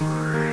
Bye.